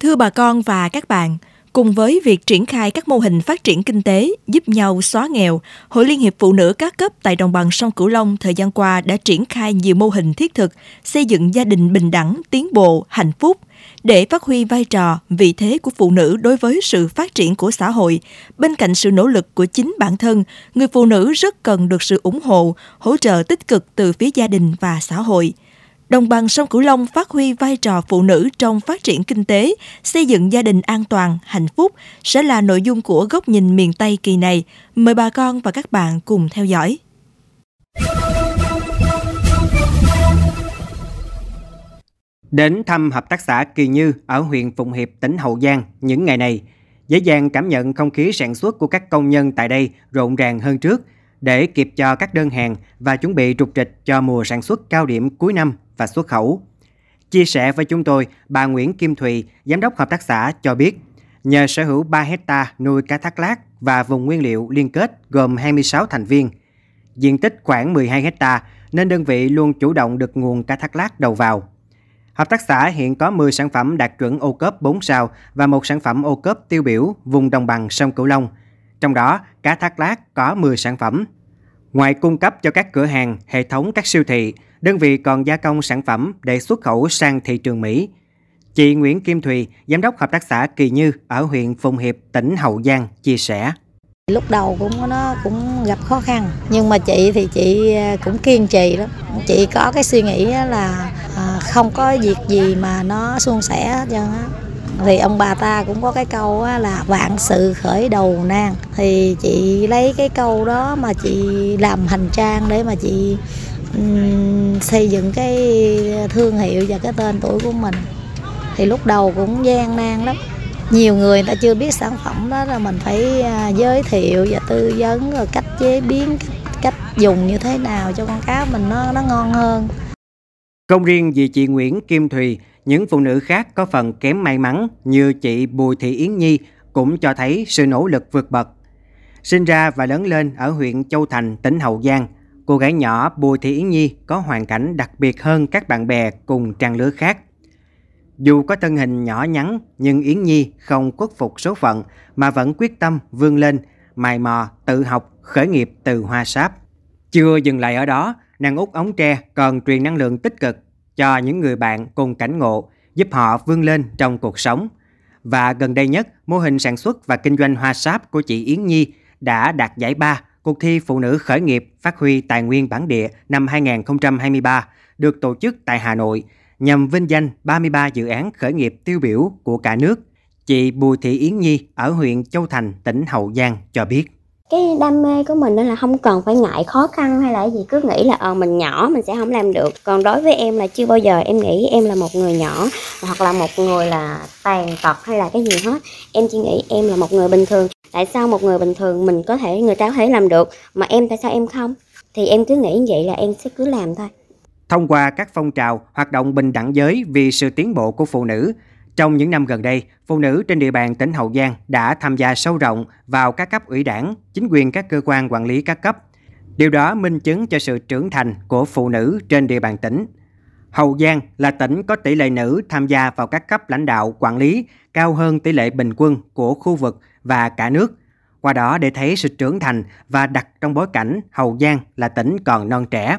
Thưa bà con và các bạn, cùng với việc triển khai các mô hình phát triển kinh tế giúp nhau xóa nghèo, Hội Liên hiệp Phụ nữ các cấp tại đồng bằng sông Cửu Long thời gian qua đã triển khai nhiều mô hình thiết thực xây dựng gia đình bình đẳng, tiến bộ, hạnh phúc để phát huy vai trò, vị thế của phụ nữ đối với sự phát triển của xã hội. Bên cạnh sự nỗ lực của chính bản thân, người phụ nữ rất cần được sự ủng hộ, hỗ trợ tích cực từ phía gia đình và xã hội. Đồng bằng sông Cửu Long phát huy vai trò phụ nữ trong phát triển kinh tế, xây dựng gia đình an toàn, hạnh phúc sẽ là nội dung của góc nhìn miền Tây kỳ này. Mời bà con và các bạn cùng theo dõi. Đến thăm hợp tác xã Kỳ Như ở huyện Phụng Hiệp, tỉnh Hậu Giang những ngày này, dễ dàng cảm nhận không khí sản xuất của các công nhân tại đây rộn ràng hơn trước để kịp cho các đơn hàng và chuẩn bị trục trịch cho mùa sản xuất cao điểm cuối năm và xuất khẩu. Chia sẻ với chúng tôi, bà Nguyễn Kim Thùy, Giám đốc Hợp tác xã cho biết, nhờ sở hữu 3 hecta nuôi cá thác lát và vùng nguyên liệu liên kết gồm 26 thành viên, diện tích khoảng 12 hecta nên đơn vị luôn chủ động được nguồn cá thác lát đầu vào. Hợp tác xã hiện có 10 sản phẩm đạt chuẩn ô cấp 4 sao và một sản phẩm ô cấp tiêu biểu vùng đồng bằng sông Cửu Long. Trong đó, cá thác lát có 10 sản phẩm. Ngoài cung cấp cho các cửa hàng, hệ thống các siêu thị, đơn vị còn gia công sản phẩm để xuất khẩu sang thị trường Mỹ. Chị Nguyễn Kim Thùy, Giám đốc Hợp tác xã Kỳ Như ở huyện Phụng Hiệp, tỉnh Hậu Giang chia sẻ. Lúc đầu cũng nó cũng gặp khó khăn nhưng mà chị thì chị à, cũng kiên trì lắm. Chị có cái suy nghĩ là à, không có việc gì mà nó suôn sẻ hết trơn á thì ông bà ta cũng có cái câu là vạn sự khởi đầu nan. Thì chị lấy cái câu đó mà chị làm hành trang để mà chị um, xây dựng cái thương hiệu và cái tên tuổi của mình. Thì lúc đầu cũng gian nan lắm. Nhiều người ta chưa biết sản phẩm đó là mình phải à, giới thiệu và tư vấn rồi cách chế biến cách dùng như thế nào cho con cá mình nó nó ngon hơn. Không riêng vì chị Nguyễn Kim Thùy, những phụ nữ khác có phần kém may mắn như chị Bùi Thị Yến Nhi cũng cho thấy sự nỗ lực vượt bậc. Sinh ra và lớn lên ở huyện Châu Thành, tỉnh Hậu Giang, cô gái nhỏ Bùi Thị Yến Nhi có hoàn cảnh đặc biệt hơn các bạn bè cùng trang lứa khác. Dù có thân hình nhỏ nhắn, nhưng Yến Nhi không khuất phục số phận mà vẫn quyết tâm vươn lên, mài mò, tự học, khởi nghiệp từ hoa sáp. Chưa dừng lại ở đó, nàng út ống tre còn truyền năng lượng tích cực cho những người bạn cùng cảnh ngộ, giúp họ vươn lên trong cuộc sống. Và gần đây nhất, mô hình sản xuất và kinh doanh hoa sáp của chị Yến Nhi đã đạt giải ba cuộc thi Phụ nữ khởi nghiệp phát huy tài nguyên bản địa năm 2023 được tổ chức tại Hà Nội nhằm vinh danh 33 dự án khởi nghiệp tiêu biểu của cả nước. Chị Bùi Thị Yến Nhi ở huyện Châu Thành, tỉnh Hậu Giang cho biết cái đam mê của mình đó là không cần phải ngại khó khăn hay là gì, cứ nghĩ là ờ mình nhỏ mình sẽ không làm được. Còn đối với em là chưa bao giờ em nghĩ em là một người nhỏ hoặc là một người là tàn tật hay là cái gì hết. Em chỉ nghĩ em là một người bình thường. Tại sao một người bình thường mình có thể, người ta có thể làm được mà em, tại sao em không? Thì em cứ nghĩ như vậy là em sẽ cứ làm thôi. Thông qua các phong trào hoạt động bình đẳng giới vì sự tiến bộ của phụ nữ trong những năm gần đây, phụ nữ trên địa bàn tỉnh Hậu Giang đã tham gia sâu rộng vào các cấp ủy đảng, chính quyền các cơ quan quản lý các cấp. Điều đó minh chứng cho sự trưởng thành của phụ nữ trên địa bàn tỉnh. Hậu Giang là tỉnh có tỷ lệ nữ tham gia vào các cấp lãnh đạo quản lý cao hơn tỷ lệ bình quân của khu vực và cả nước. Qua đó để thấy sự trưởng thành và đặt trong bối cảnh Hậu Giang là tỉnh còn non trẻ.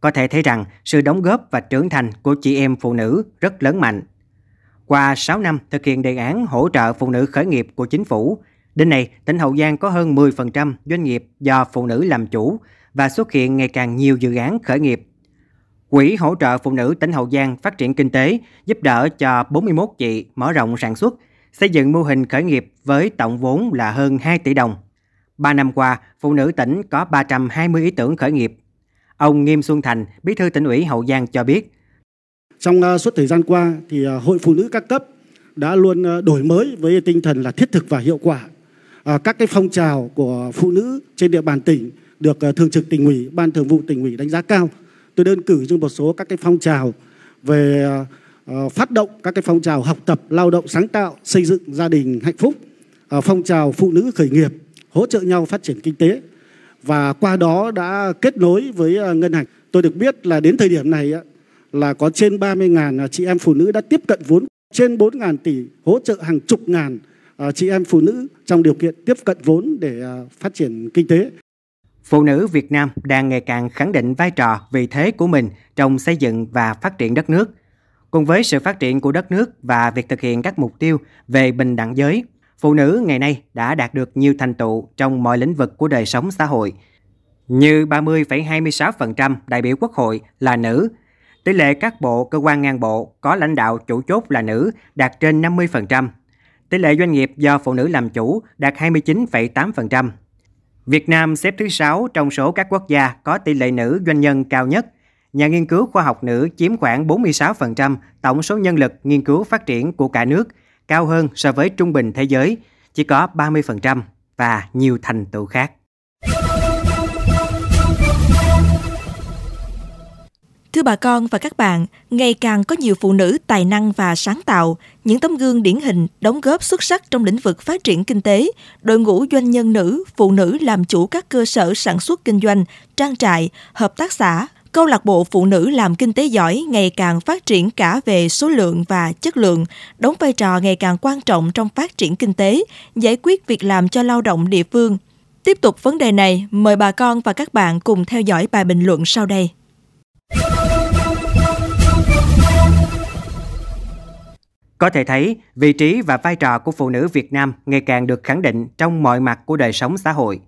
Có thể thấy rằng sự đóng góp và trưởng thành của chị em phụ nữ rất lớn mạnh. Qua 6 năm thực hiện đề án hỗ trợ phụ nữ khởi nghiệp của chính phủ, đến nay tỉnh Hậu Giang có hơn 10% doanh nghiệp do phụ nữ làm chủ và xuất hiện ngày càng nhiều dự án khởi nghiệp. Quỹ hỗ trợ phụ nữ tỉnh Hậu Giang phát triển kinh tế giúp đỡ cho 41 chị mở rộng sản xuất, xây dựng mô hình khởi nghiệp với tổng vốn là hơn 2 tỷ đồng. Ba năm qua, phụ nữ tỉnh có 320 ý tưởng khởi nghiệp. Ông Nghiêm Xuân Thành, Bí thư tỉnh ủy Hậu Giang cho biết, trong ờ, suốt thời gian qua thì ờ, Hội Phụ nữ các cấp đã luôn ờ, đổi mới với tinh thần là thiết thực và hiệu quả. Các cái phong trào của phụ nữ trên địa bàn tỉnh được thường trực tỉnh ủy, ban thường vụ tỉnh ủy đánh giá cao. Tôi đơn cử như một số các cái phong trào về phát động các cái phong trào học tập, lao động sáng tạo, xây dựng gia đình hạnh phúc, phong trào phụ nữ khởi nghiệp, hỗ trợ nhau phát triển kinh tế và qua đó đã kết nối với ngân hàng. Tôi được biết là đến thời điểm này là có trên 30.000 à, chị em phụ nữ đã tiếp cận vốn trên 4.000 tỷ hỗ trợ hàng chục ngàn à, chị em phụ nữ trong điều kiện tiếp cận vốn để à, phát triển kinh tế. Phụ nữ Việt Nam đang ngày càng khẳng định vai trò, vị thế của mình trong xây dựng và phát triển đất nước. Cùng với sự phát triển của đất nước và việc thực hiện các mục tiêu về bình đẳng giới, phụ nữ ngày nay đã đạt được nhiều thành tựu trong mọi lĩnh vực của đời sống xã hội. Như 30,26% đại biểu quốc hội là nữ, tỷ lệ các bộ, cơ quan ngang bộ có lãnh đạo chủ chốt là nữ đạt trên 50%, tỷ lệ doanh nghiệp do phụ nữ làm chủ đạt 29,8%. Việt Nam xếp thứ 6 trong số các quốc gia có tỷ lệ nữ doanh nhân cao nhất. Nhà nghiên cứu khoa học nữ chiếm khoảng 46% tổng số nhân lực nghiên cứu phát triển của cả nước, cao hơn so với trung bình thế giới, chỉ có 30% và nhiều thành tựu khác. Thưa bà con và các bạn, ngày càng có nhiều phụ nữ tài năng và sáng tạo, những tấm gương điển hình đóng góp xuất sắc trong lĩnh vực phát triển kinh tế, đội ngũ doanh nhân nữ, phụ nữ làm chủ các cơ sở sản xuất kinh doanh, trang trại, hợp tác xã, câu lạc bộ phụ nữ làm kinh tế giỏi ngày càng phát triển cả về số lượng và chất lượng, đóng vai trò ngày càng quan trọng trong phát triển kinh tế, giải quyết việc làm cho lao động địa phương. Tiếp tục vấn đề này, mời bà con và các bạn cùng theo dõi bài bình luận sau đây. Có thể thấy, vị trí và vai trò của phụ nữ Việt Nam ngày càng được khẳng định trong mọi mặt của đời sống xã hội.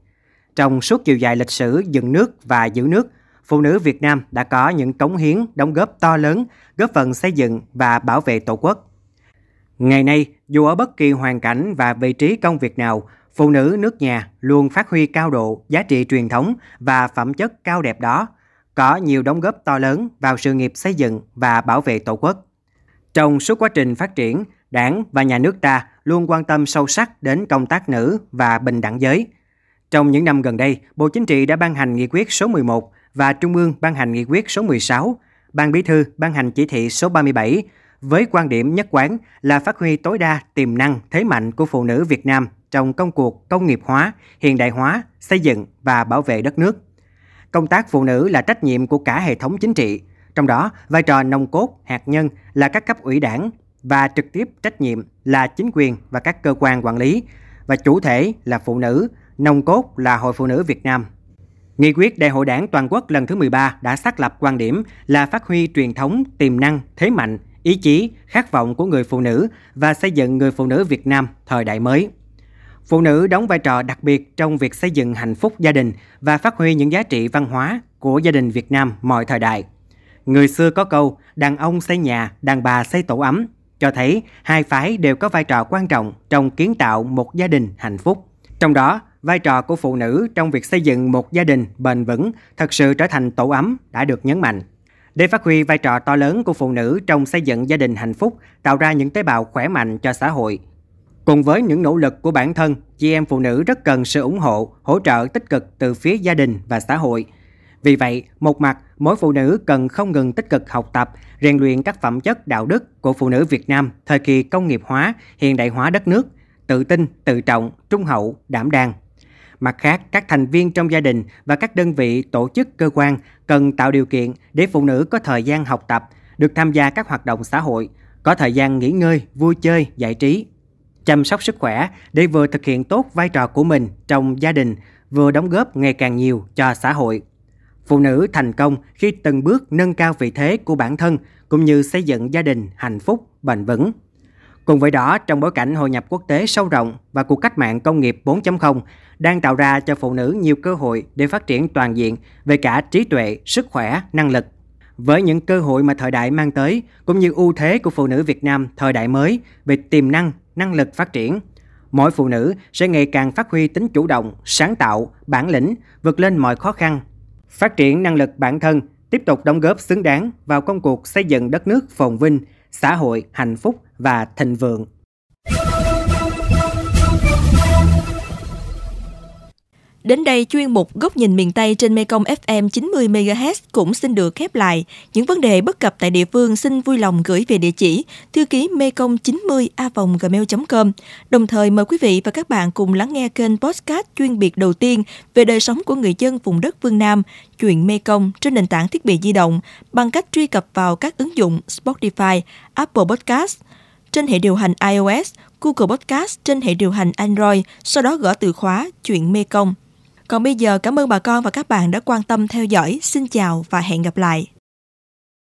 Trong suốt chiều dài lịch sử dựng nước và giữ nước, phụ nữ Việt Nam đã có những cống hiến, đóng góp to lớn, góp phần xây dựng và bảo vệ Tổ quốc. Ngày nay, dù ở bất kỳ hoàn cảnh và vị trí công việc nào, phụ nữ nước nhà luôn phát huy cao độ giá trị truyền thống và phẩm chất cao đẹp đó, có nhiều đóng góp to lớn vào sự nghiệp xây dựng và bảo vệ Tổ quốc. Trong suốt quá trình phát triển, Đảng và nhà nước ta luôn quan tâm sâu sắc đến công tác nữ và bình đẳng giới. Trong những năm gần đây, Bộ Chính trị đã ban hành nghị quyết số 11 và Trung ương ban hành nghị quyết số 16, Ban Bí thư ban hành chỉ thị số 37 với quan điểm nhất quán là phát huy tối đa tiềm năng thế mạnh của phụ nữ Việt Nam trong công cuộc công nghiệp hóa, hiện đại hóa, xây dựng và bảo vệ đất nước. Công tác phụ nữ là trách nhiệm của cả hệ thống chính trị, trong đó, vai trò nòng cốt, hạt nhân là các cấp ủy đảng và trực tiếp trách nhiệm là chính quyền và các cơ quan quản lý và chủ thể là phụ nữ, nòng cốt là Hội Phụ nữ Việt Nam. Nghị quyết Đại hội Đảng toàn quốc lần thứ 13 đã xác lập quan điểm là phát huy truyền thống, tiềm năng, thế mạnh, ý chí, khát vọng của người phụ nữ và xây dựng người phụ nữ Việt Nam thời đại mới. Phụ nữ đóng vai trò đặc biệt trong việc xây dựng hạnh phúc gia đình và phát huy những giá trị văn hóa của gia đình Việt Nam mọi thời đại. Người xưa có câu, đàn ông xây nhà, đàn bà xây tổ ấm, cho thấy hai phái đều có vai trò quan trọng trong kiến tạo một gia đình hạnh phúc. Trong đó, vai trò của phụ nữ trong việc xây dựng một gia đình bền vững thật sự trở thành tổ ấm đã được nhấn mạnh. Để phát huy vai trò to lớn của phụ nữ trong xây dựng gia đình hạnh phúc, tạo ra những tế bào khỏe mạnh cho xã hội. Cùng với những nỗ lực của bản thân, chị em phụ nữ rất cần sự ủng hộ, hỗ trợ tích cực từ phía gia đình và xã hội – vì vậy, một mặt, mỗi phụ nữ cần không ngừng tích cực học tập, rèn luyện các phẩm chất đạo đức của phụ nữ Việt Nam thời kỳ công nghiệp hóa, hiện đại hóa đất nước, tự tin, tự trọng, trung hậu, đảm đang. Mặt khác, các thành viên trong gia đình và các đơn vị tổ chức cơ quan cần tạo điều kiện để phụ nữ có thời gian học tập, được tham gia các hoạt động xã hội, có thời gian nghỉ ngơi, vui chơi, giải trí, chăm sóc sức khỏe để vừa thực hiện tốt vai trò của mình trong gia đình, vừa đóng góp ngày càng nhiều cho xã hội. Phụ nữ thành công khi từng bước nâng cao vị thế của bản thân cũng như xây dựng gia đình hạnh phúc, bền vững. Cùng với đó, trong bối cảnh hội nhập quốc tế sâu rộng và cuộc cách mạng công nghiệp 4.0 đang tạo ra cho phụ nữ nhiều cơ hội để phát triển toàn diện về cả trí tuệ, sức khỏe, năng lực. Với những cơ hội mà thời đại mang tới, cũng như ưu thế của phụ nữ Việt Nam thời đại mới về tiềm năng, năng lực phát triển, mỗi phụ nữ sẽ ngày càng phát huy tính chủ động, sáng tạo, bản lĩnh, vượt lên mọi khó khăn phát triển năng lực bản thân, tiếp tục đóng góp xứng đáng vào công cuộc xây dựng đất nước phồn vinh, xã hội hạnh phúc và thịnh vượng. Đến đây chuyên mục Góc nhìn miền Tây trên Mekong FM 90 MHz cũng xin được khép lại. Những vấn đề bất cập tại địa phương xin vui lòng gửi về địa chỉ thư ký mekong 90 a gmail.com. Đồng thời mời quý vị và các bạn cùng lắng nghe kênh podcast chuyên biệt đầu tiên về đời sống của người dân vùng đất phương Nam, chuyện Mekong trên nền tảng thiết bị di động bằng cách truy cập vào các ứng dụng Spotify, Apple Podcast, trên hệ điều hành iOS, Google Podcast trên hệ điều hành Android, sau đó gõ từ khóa chuyện mekong còn bây giờ cảm ơn bà con và các bạn đã quan tâm theo dõi. Xin chào và hẹn gặp lại.